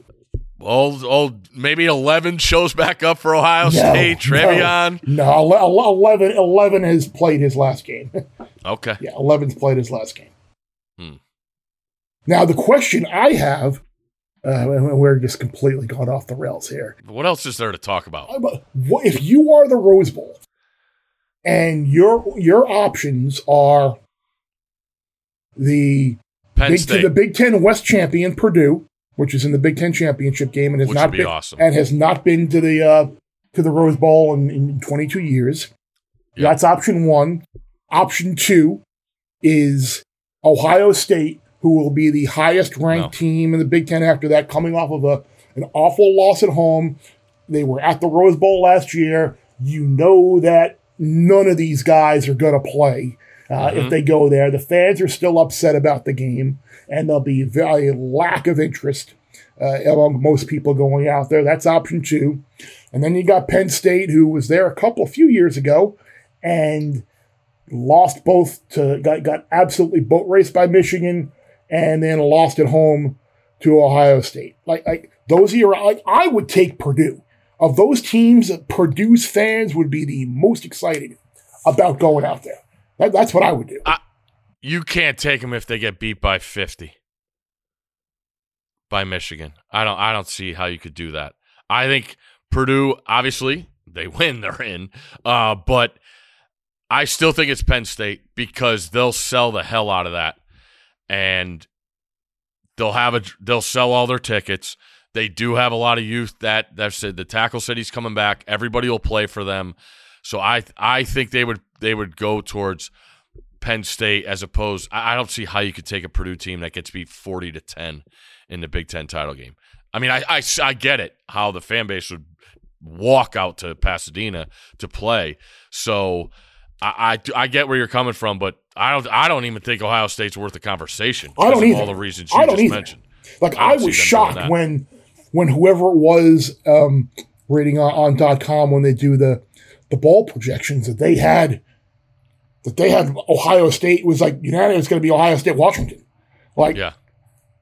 Old, old, maybe 11 shows back up for Ohio No, State. TreVeyon. No, no, ele- 11, 11 has played his last game. *laughs* Okay. yeah, 11's played his last game. Now, the question I have, uh, we're just completely gone off the rails here. What else is there to talk about? What- If you are the Rose Bowl and your your options are the Penn Big, State. the Big Ten West champion Purdue, which is in the Big Ten championship game and has Which not be been awesome. and has not been to the uh, to the Rose Bowl in, in 22 years. Yeah. That's option one. Option two is Ohio State, who will be the highest ranked No. team in the Big Ten after that, coming off of a an awful loss at home. They were at the Rose Bowl last year. You know that none of these guys are going to play uh, if they go there. The fans are still upset about the game, and there'll be very lack of interest uh, among most people going out there. That's option two. And then you got Penn State, who was there a couple, a few years ago, and lost both to got got absolutely boat raced by Michigan, and then lost at home to Ohio State. Like like those are like I would take Purdue. Of those teams, Purdue's fans would be the most excited about going out there. That, that's what I would do. You can't take them if they get beat by 50 by Michigan. I don't I don't see how you could do that. I think Purdue obviously they win, *laughs* they're in. Uh, but I still think it's Penn State because they'll sell the hell out of that. And they'll have a they'll sell all their tickets. They do have a lot of youth that that said the tackle he's coming back. Everybody will play for them. So I I think they would they would go towards Penn State as opposed. I I don't see how you could take a Purdue team that gets beat forty to ten in the Big Ten title game. I mean, I, I, I get it how the fan base would walk out to Pasadena to play. So I, I, I get where you're coming from, but I don't I don't even think Ohio State's worth a conversation. I don't either. all the reasons you I just either. mentioned. Like I I, was see them doing shocked when when whoever it was um, rating on, on .com when they do the the ball projections that they had that they had Ohio State was like unanimous it's going to be Ohio State Washington. Like Yeah.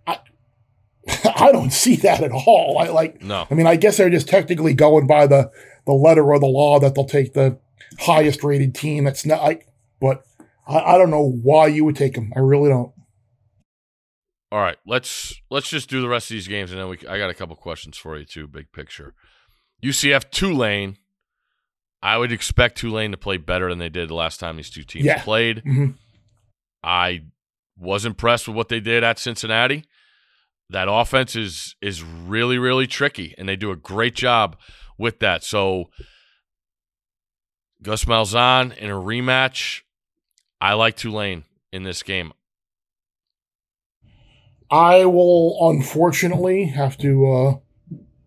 *laughs* I don't see that at all. I like No. I mean I guess they're just technically going by the the letter of the law that they'll take the highest rated team. That's not like but I, I don't know why you would take them. I really don't. All right, let's let's just do the rest of these games, and then we. I got a couple questions for you too. Big picture. UCF Tulane. I would expect Tulane to play better than they did the last time these two teams Yeah. played. Mhm. I was impressed with what they did at Cincinnati. That offense is is really really tricky, and they do a great job with that. So Gus Malzahn in a rematch, I like Tulane in this game. I will unfortunately have to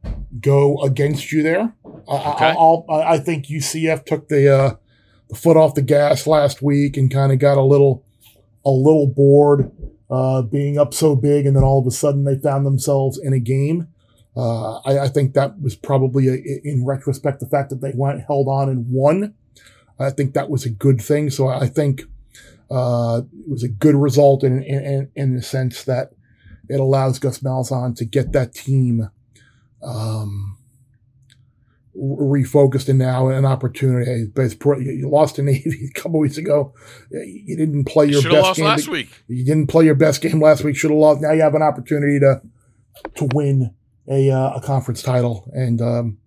uh, go against you there. I, Okay. I, I'll, I I think UCF took the uh, the foot off the gas last week and kind of got a little a little bored uh, being up so big, and then all of a sudden they found themselves in a game. Uh, I, I think that was probably, a, in retrospect, the fact that they went held on and won. I think that was a good thing. So I think uh, it was a good result in, in in the sense that it allows Gus Malzahn to get that team um, refocused and now an opportunity. But you lost to Navy *laughs* a couple weeks ago. You didn't play your best lost game. last week. You didn't play your best game last week. Should have lost. Now you have an opportunity to to win a uh, a conference title and um,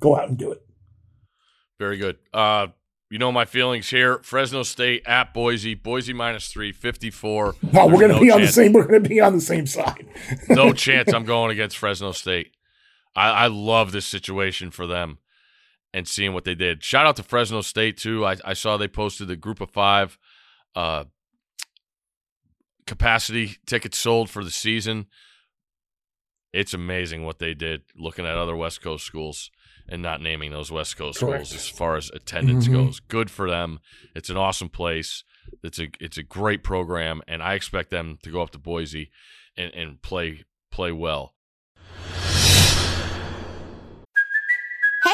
go out and do it. Very good. Uh, you know my feelings here. Fresno State at Boise. Boise minus three, 54. No, we're gonna be on the same. We're gonna be on the same side. no *laughs* chance I'm going against Fresno State. I, I love this situation for them and seeing what they did. Shout out to Fresno State too. I, I saw they posted the group of five uh, capacity tickets sold for the season. It's amazing what they did looking at other West Coast schools and not naming those West Coast Correct. schools as far as attendance Mhm. goes. Good for them. It's an awesome place. It's a it's a great program, and I expect them to go up to Boise and, and play play well.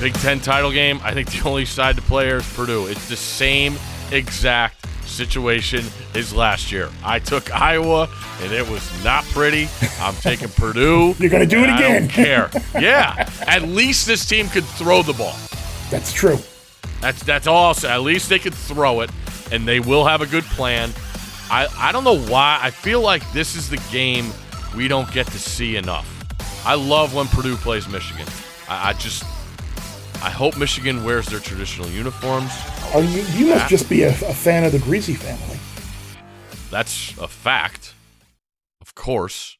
Big Ten title game. I think the only side to play here is Purdue. It's the same exact situation as last year. I took Iowa, and it was not pretty. I'm taking Purdue. *laughs* You're gonna do it and I again. don't care. *laughs* Yeah. At least this team could throw the ball. That's true. That's that's all. At least they could throw it, and they will have a good plan. I I don't know why. I feel like this is the game we don't get to see enough. I love when Purdue plays Michigan. I, I just I hope Michigan wears their traditional uniforms. Oh, you, you must just be a, a fan of the Griese family. That's a fact, of course.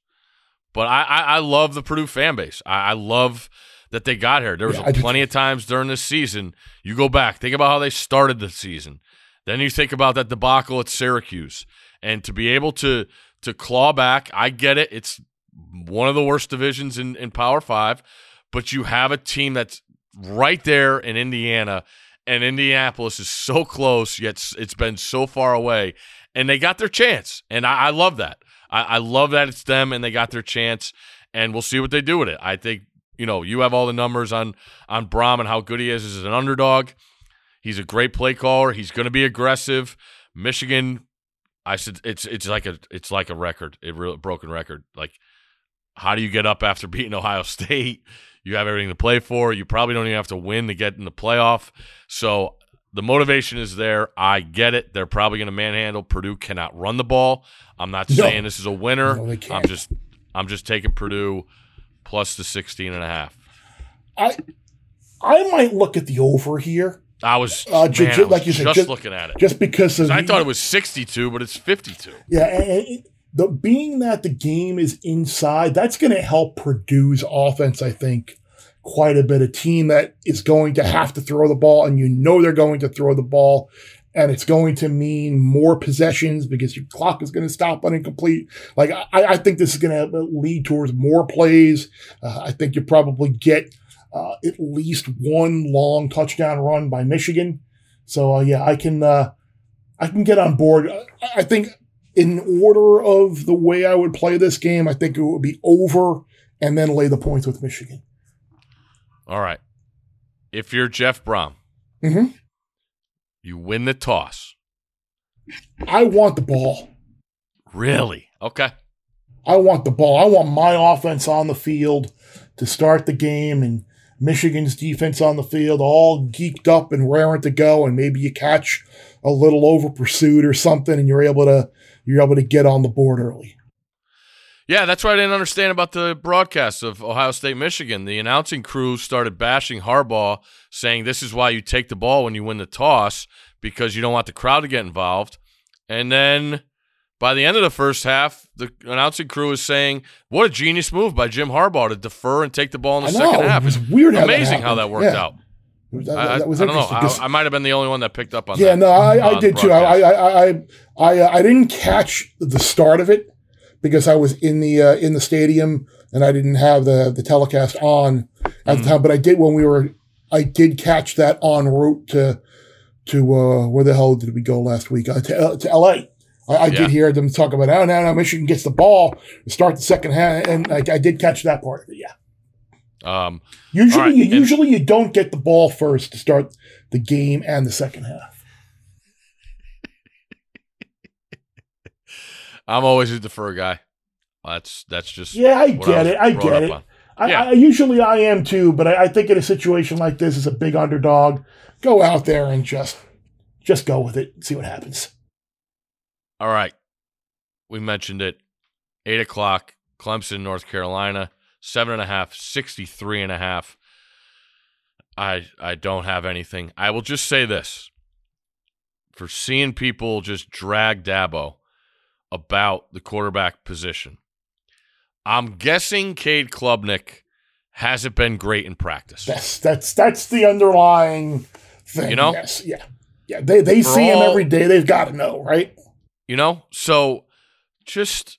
But I, I, I love the Purdue fan base. I, I love that they got here. There was Yeah, plenty of times during this season. You go back, think about how they started the season. Then you think about that debacle at Syracuse, and to be able to to claw back. I get it. It's one of the worst divisions in, in Power Five, but you have a team that's right there in Indiana, and Indianapolis is so close, yet it's been so far away, and they got their chance, and I, I love that. I, I love that it's them and they got their chance, and we'll see what they do with it. I think you know you have all the numbers on on Brohm and how good he is as an underdog. He's a great play caller. He's going to be aggressive. Michigan, I said it's it's like a it's like a record, a real broken record. Like, how do you get up after *laughs* beating Ohio State? You have everything to play for. You probably don't even have to win to get in the playoff. So the motivation is there. I get it. They're probably going to manhandle. Purdue cannot run the ball. I'm not No. saying this is a winner. No, I'm just I'm just taking Purdue plus the 16 and a half. I I might look at the over here I was, Uh, man, I was like you said, just just- looking at it. just because of I thought it was 62, but it's 52. Yeah, and, and the being that the game is inside, that's going to help Purdue's offense. I think quite a bit. A team that is going to have to throw the ball, and you know they're going to throw the ball, and it's going to mean more possessions because your clock is going to stop on incomplete. Like I, I think this is going to lead towards more plays. Uh, I think you probably get uh, at least one long touchdown run by Michigan. So uh, yeah, I can. Uh, I can get on board. I think in order of the way I would play this game, I think it would be over and then lay the points with Michigan. All right. If you're Jeff Brohm, Mhm. you win the toss. I want the ball. Really? Okay. I want the ball. I want my offense on the field to start the game and Michigan's defense on the field, all geeked up and raring to go. And maybe you catch a little over pursuit or something, and you're able to you're able to get on the board early. Yeah, that's what I didn't understand about the broadcast of Ohio State, Michigan. The announcing crew started bashing Harbaugh, saying this is why you take the ball when you win the toss because you don't want the crowd to get involved. And then by the end of the first half, the announcing crew is saying, "What a genius move by Jim Harbaugh to defer and take the ball in the second half." it was weird how that Amazing how that worked Yeah. out. That, I, that was I don't know. I, I might have been the only one that picked up on yeah, that. Yeah, no, I, I did too. I. I, I, I, I, uh, I didn't catch the start of it because I was in the uh, in the stadium and I didn't have the the telecast on at Mm. the time. But I did when we were. I did catch that en route to to uh, where the hell did we go last week? Uh, to, L- to L.A. I, I Yeah. did hear them talk about, oh, now, now Michigan gets the ball to start the second half, and I, I did catch that part of it. Yeah. Um, Usually, All right, you, and- usually you don't get the ball first to start the game and the second half. *laughs* I'm always a defer guy. That's that's just Yeah, I get was it. I get it. I, Yeah. I usually I am too, but I, I think in a situation like this, as a big underdog, go out there and just just go with it, see what happens. All right. We mentioned it. Eight o'clock, Clemson, North Carolina, seven and a half, 63 and a half. I I don't have anything. I will just say this. For seeing people just drag Dabo about the quarterback position. I'm guessing Cade Klubnik hasn't been great in practice. That's that's that's the underlying thing. You know? Yes, yeah, yeah. They they For see him every day. They've got to know, right? You know? So just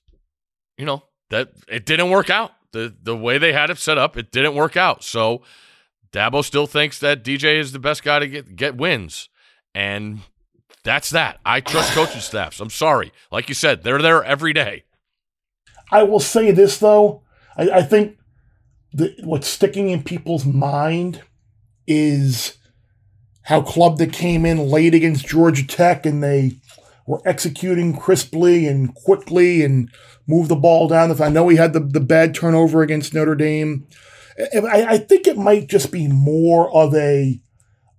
you know, that it didn't work out. The the way they had it set up, it didn't work out. So Dabo still thinks that DJ is the best guy to get get wins. And that's that. I trust coaching staffs. I'm sorry. Like you said, they're there every day. I will say this though. I, I think the, what's sticking in people's mind is how Klubnik came in late against Georgia Tech and they were executing crisply and quickly and moved the ball down. the I know he had the, the bad turnover against Notre Dame. I, I think it might just be more of a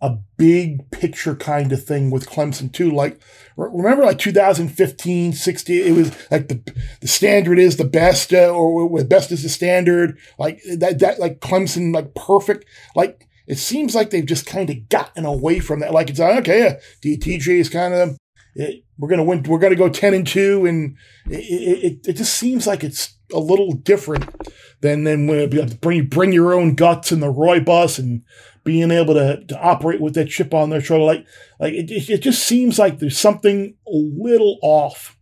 a big picture kind of thing with Clemson too. Like remember like 2015, 16, it was like the the standard is the best uh, or, the best is the standard. Like that that like Clemson like perfect. Like it seems like they've just kind of gotten away from that. Like it's like okay, yeah, DTJ is kind of it, we're gonna win. We're gonna go ten and two, and it, it, it just seems like it's a little different than than when bring bring your own guts in the Roy bus and being able to, to operate with that chip on their shoulder. Like like it, it, it just seems like there's something a little off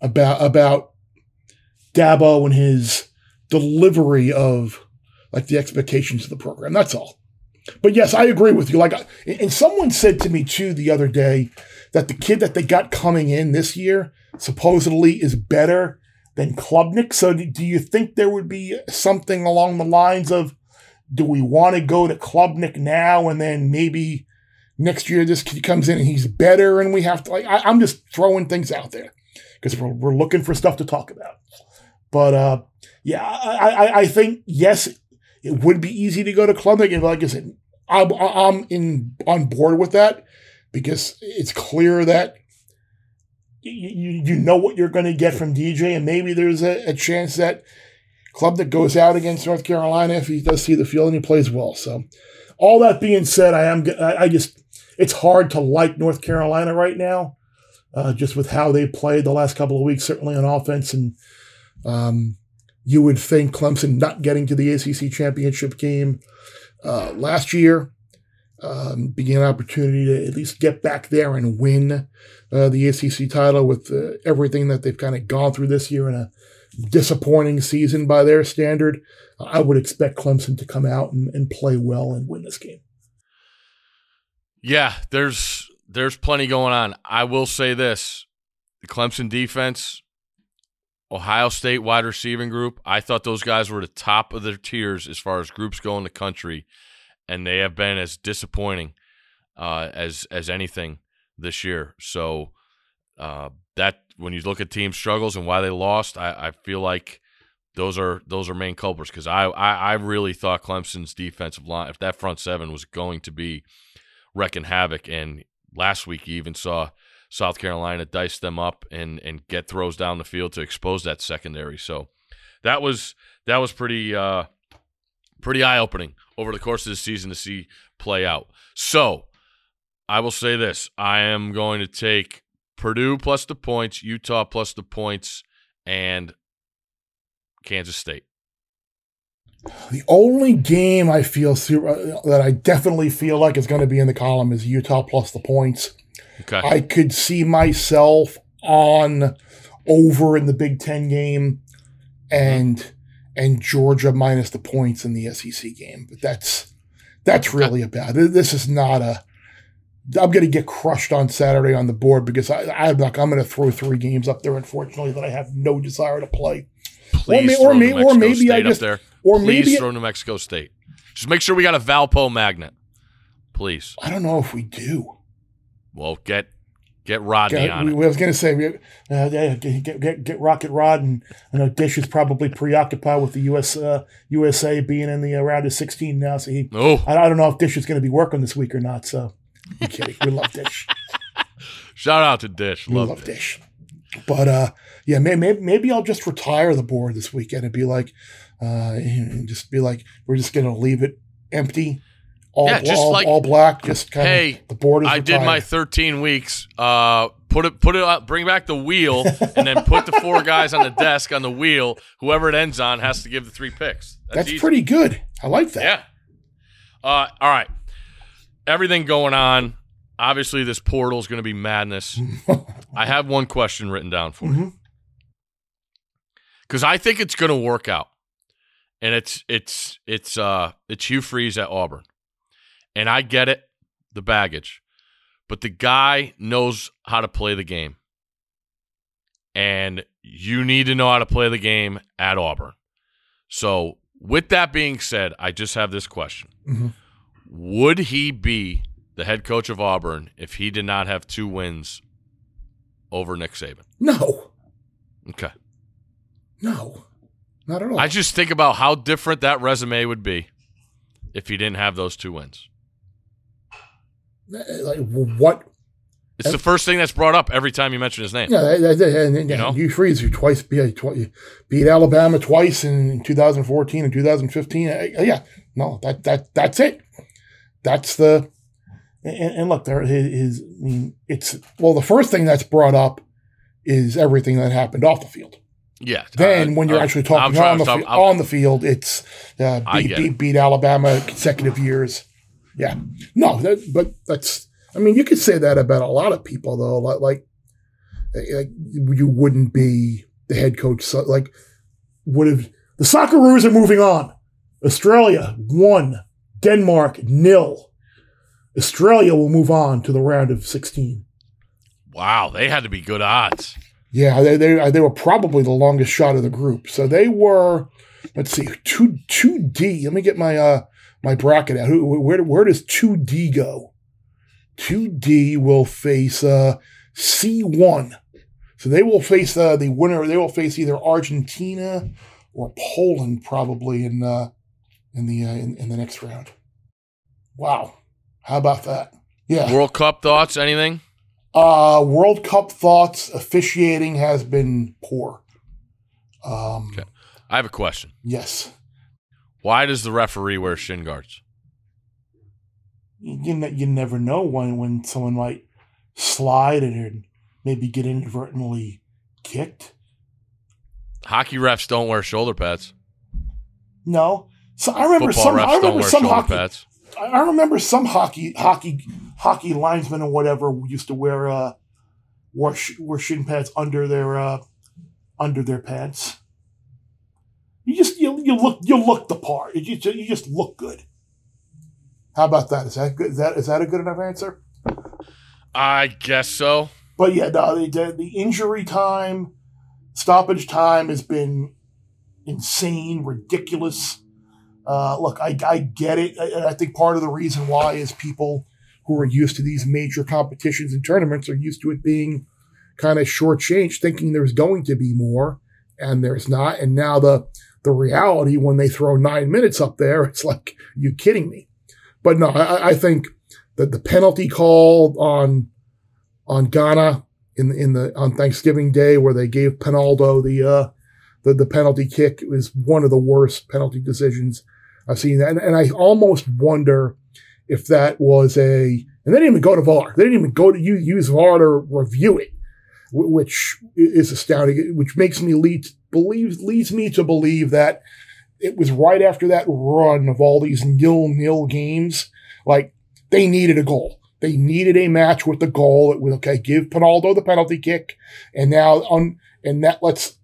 about about Dabo and his delivery of like the expectations of the program. That's all. But yes, I agree with you. Like, and someone said to me too the other day that the kid that they got coming in this year supposedly is better than Klubnik. So, do, you think there would be something along the lines of, do we want to go to Klubnik now and then maybe next year this kid comes in and he's better and we have to like? I, I'm just throwing things out there because we're, we're looking for stuff to talk about. But uh, yeah, I, I, I think yes, it would be easy to go to Klubnik, and like I said, I'm, I'm in on board with that because it's clear that you, you, know what you're going to get from DJ, and maybe there's a, a chance that Klubnik goes out against North Carolina if he does see the field and he plays well. So, all that being said, I am I just it's hard to like North Carolina right now, uh, just with how they played the last couple of weeks, certainly on offense, and um, you would think Clemson not getting to the ACC championship game uh, last year um, being an opportunity to at least get back there and win uh, the ACC title with uh, everything that they've kind of gone through this year in a disappointing season by their standard. I would expect Clemson to come out and, and play well and win this game. Yeah, there's there's plenty going on. I will say this: the Clemson defense, Ohio State wide receiving group. I thought those guys were the top of their tiers as far as groups go in the country, and they have been as disappointing uh, as as anything this year. So uh, that when you look at team struggles and why they lost, I, I feel like those are those are main culprits because I, I I really thought Clemson's defensive line, if that front seven was going to be wrecking havoc, and last week you even saw South Carolina dice them up and and get throws down the field to expose that secondary. So that was that was pretty uh, pretty eye opening over the course of the season to see play out. So I will say this: I am going to take Purdue plus the points, Utah plus the points, and Kansas State. The only game I feel uh, that I definitely feel like is going to be in the column is Utah plus the points. Okay. I could see myself on over in the Big Ten game and and Georgia minus the points in the SEC game. But that's that's really about it. This is not a. I'm going to get crushed on Saturday on the board because I, I'm like I'm going to throw three games up there. Unfortunately, that I have no desire to play. Please may- throw or may- New or Mexico maybe I State just- up there. or Please maybe- throw New Mexico State. Just make sure we got a Valpo magnet. Please. I don't know if we do. Well, get get Rodney Okay, on we, it. I was going to say, uh, yeah, get, get, get Rocket Rod, and I know Dish is probably preoccupied with the US uh, USA being in the uh, round of 16 now. So he, Oh, I, I don't know if Dish is going to be working this week or not. So I'm kidding. We love Dish. *laughs* shout out to Dish. Love, love, Dish. Dish. But uh, yeah, maybe, maybe I'll just retire the board this weekend and be like, uh, and just be like, we're just going to leave it empty, all, Yeah, just all, like, all black. Just kind hey, of the board is. I did my 13 weeks. Uh, put it, put it up, bring back the wheel, *laughs* and then put the four guys on the desk on the wheel. Whoever it ends on has to give the three picks. That's easy. pretty good. I like that. Yeah. Uh, all right. Everything going on. Obviously, this portal is going to be madness. *laughs* I have one question written down for you because I think it's going to work out, and it's it's it's uh it's Hugh Freeze at Auburn, and I get it, the baggage, but the guy knows how to play the game, and you need to know how to play the game at Auburn. So, with that being said, I just have this question: Mhm. Would he be the head coach of Auburn if he did not have two wins over Nick Saban? No, Okay. no, not at all. I just think about how different that resume would be if he didn't have those two wins. Like what? It's the first thing that's brought up every time you mention his name. Yeah, that, that, that- and, and You know? Hugh Freeze, who twice beat, twi- beat Alabama twice in 2014 and 2015. Uh, yeah, no, that that that's it. That's the and, and look there. His I mean, it's well, the first thing that's brought up is everything that happened off the field. Yeah. Then, uh, when you're uh, actually talking on the talk- fi- on the field, it's uh, beat, beat, beat Alabama consecutive years. Yeah, no, that, but that's. I mean, you could say that about a lot of people, though. Like, like, like you wouldn't be the head coach. So, like, would have the Socceroos are moving on. Australia one, Denmark nil. Australia will move on to the round of sixteen. Wow, they had to be good odds. Yeah, they, they they were probably the longest shot of the group. So they were, let's see, two two D. Let me get my uh my bracket out. Who where where does two D go? Two D will face uh C one. So they will face uh, the winner. They will face either Argentina or Poland probably in uh in the uh, in, in the next round. Wow, how about that? Yeah. World Cup thoughts? Anything? Uh, World Cup thoughts. Officiating has been poor. Um, Okay. I have a question. Yes. Why does the referee wear shin guards? You, ne- you never know when, when someone might slide and maybe get inadvertently kicked. Hockey refs don't wear shoulder pads. No. So I remember Football some. refs I remember some hockey. pads. I remember some hockey hockey hockey linesmen or whatever used to wear uh wear, sh- wear shin pads under their uh under their pants. You just you, you look you look the part. You just, you just look good. How about that? Is that good? Is that is that a good enough answer? I guess so. But yeah, the, the, the injury time, stoppage time has been insane, ridiculous. Uh, look, I, I get it. I, I think part of the reason why is people who are used to these major competitions and tournaments are used to it being kind of shortchanged, thinking there's going to be more, and there's not. And now the the reality when they throw nine minutes up there, it's like, you kidding me? But no, I, I think that the penalty call on on Ghana in in the on Thanksgiving Day where they gave Pinaldo the uh, the the penalty kick was one of the worst penalty decisions I've seen. And, and I almost wonder if that was a and they didn't even go to VAR. They didn't even go to use VAR to review it, which is astounding. Which makes me lead believe leads me to believe that it was right after that run of all these nil nil games. Like they needed a goal. They needed a match with the goal. It was okay. Give Pinaldo the penalty kick, and now and that lets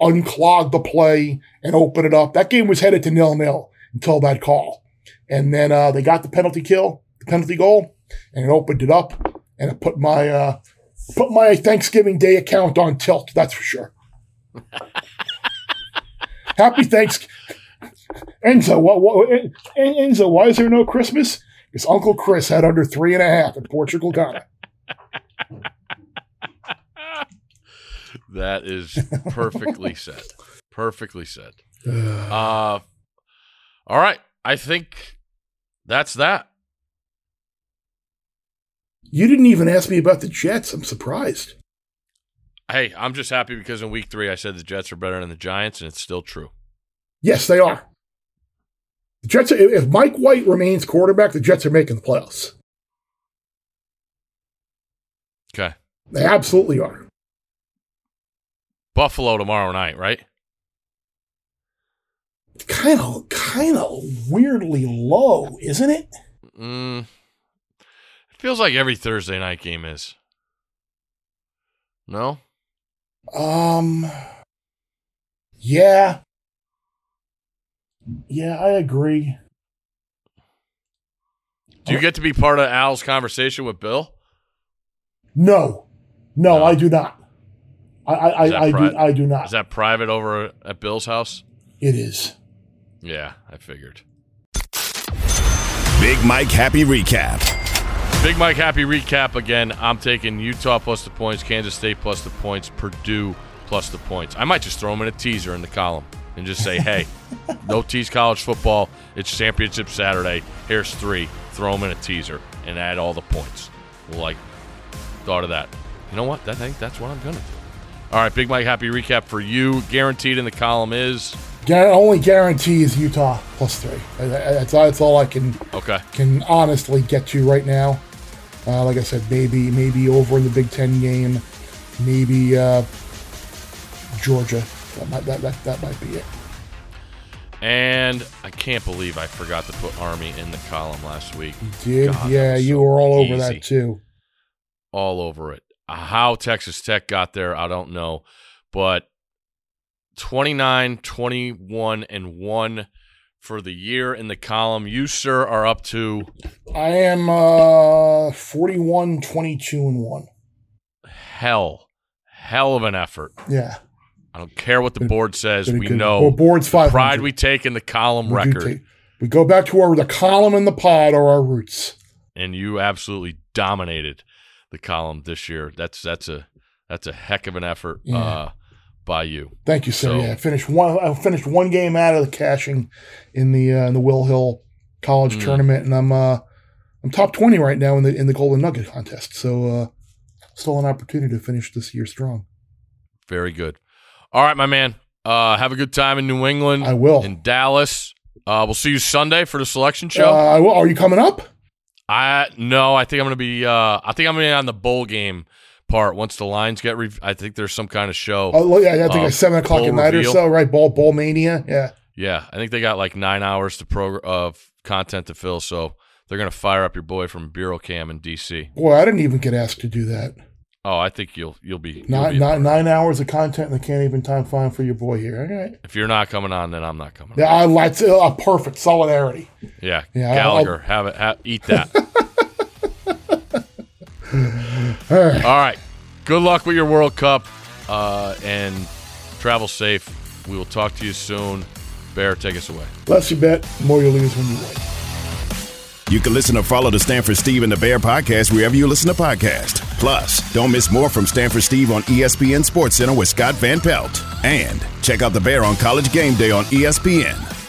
unclog the play and open it up. That game was headed to nil nil until that call, and then uh, they got the penalty kill, the penalty goal, and it opened it up, and it put my uh, put my Thanksgiving Day account on tilt. That's for sure. *laughs* Happy Thanksgiving. Enzo, what, what, Enzo, why is there no Christmas? Because Uncle Chris had under three and a half in Portugal, Ghana. that is perfectly *laughs* said. Perfectly said. Uh, all right. I think that's that. You didn't even ask me about the Jets. I'm surprised. Hey, I'm just happy because in week three I said the Jets are better than the Giants, and it's still true. Yes, they are. The Jets, if Mike White remains quarterback, the Jets are making the playoffs. Okay. They absolutely are. Buffalo tomorrow night, right? Kind of, kind of weirdly low, isn't it? Mm, it feels like every Thursday night game is. No. Um. Yeah. Yeah, I agree. Do you get to be part of Al's conversation with Bill? No, no, No. I do not. I, I, Is that I, I pri- do, I do not. Is that private over at Bill's house? it is. Yeah, I figured. Big Mike Happy Recap. Big Mike Happy recap again. I'm taking Utah plus the points, Kansas State plus the points, Purdue plus the points. I might just throw them in a teaser in the column and just say, hey, *laughs* no tease college football. It's championship Saturday. Here's three. Throw them in a teaser and add all the points. Like, thought of that. You know what? I think that's what I'm going to do. All right, Big Mike Happy recap for you. Guaranteed in the column is only guarantee is Utah plus three. That's, that's all I can okay. can honestly get to right now. Uh, like I said, maybe maybe over in the Big Ten game, maybe uh, Georgia. That might, that, that, that might be it. And I can't believe I forgot to put Army in the column last week. Did God, yeah, you so were all over easy. that too. all over it. How Texas Tech got there, I don't know. But 29, 21, and 1 for the year in the column. You, sir, are up to I am uh 41, 22, and one. hell, hell of an effort. Yeah, I don't care what the board says. We good- know well, board's five pride we take in the column We, record. take- we go back to our the column and the pod are our roots. and you absolutely dominated the column this year. That's that's a that's a heck of an effort Yeah. uh, by you. Thank you, sir. So- yeah, I finished one. I finished one game out of the caching in the uh, in the Will Hill College Mm. tournament, and I'm uh, I'm top twenty right now in the in the Golden Nugget contest. So uh, still an opportunity to finish this year strong. Very good. All right, my man. Uh, have a good time in New England. I will. In Dallas. Uh, we'll see you Sunday for the selection Uh, show. I will- are you coming up? I no, I think I'm gonna be. Uh, I think I'm gonna be on the bowl game part once the lines get. Re- I think there's some kind of show. Oh, well, yeah, I think Uh, it's seven o'clock at night reveal. or so, right? Ball Bowl Mania. Yeah. Yeah, I think they got like nine hours to progr- of content to fill, so they're gonna fire up your boy from Bureau Cam in DC. Boy, I didn't even get asked to do that. Oh, I think you'll you'll be. you'll Nine, nine, nine hours of content, and they can't even time find for your boy here. All right. if you're not coming on, then I'm not coming. Yeah, on. I, that's uh, perfect solidarity. Yeah, Yeah, I'll- Gallagher, have it. Have, eat that. *laughs* *laughs* All right. Good luck with your World Cup uh, and travel safe. We will talk to you soon. Bear, take us away. Less you bet, more you lose when you win. You can listen or follow the Stanford Steve and the Bear podcast wherever you listen to podcasts. Plus, don't miss more from Stanford Steve on ESPN SportsCenter with Scott Van Pelt. And check out the Bear on College GameDay on ESPN.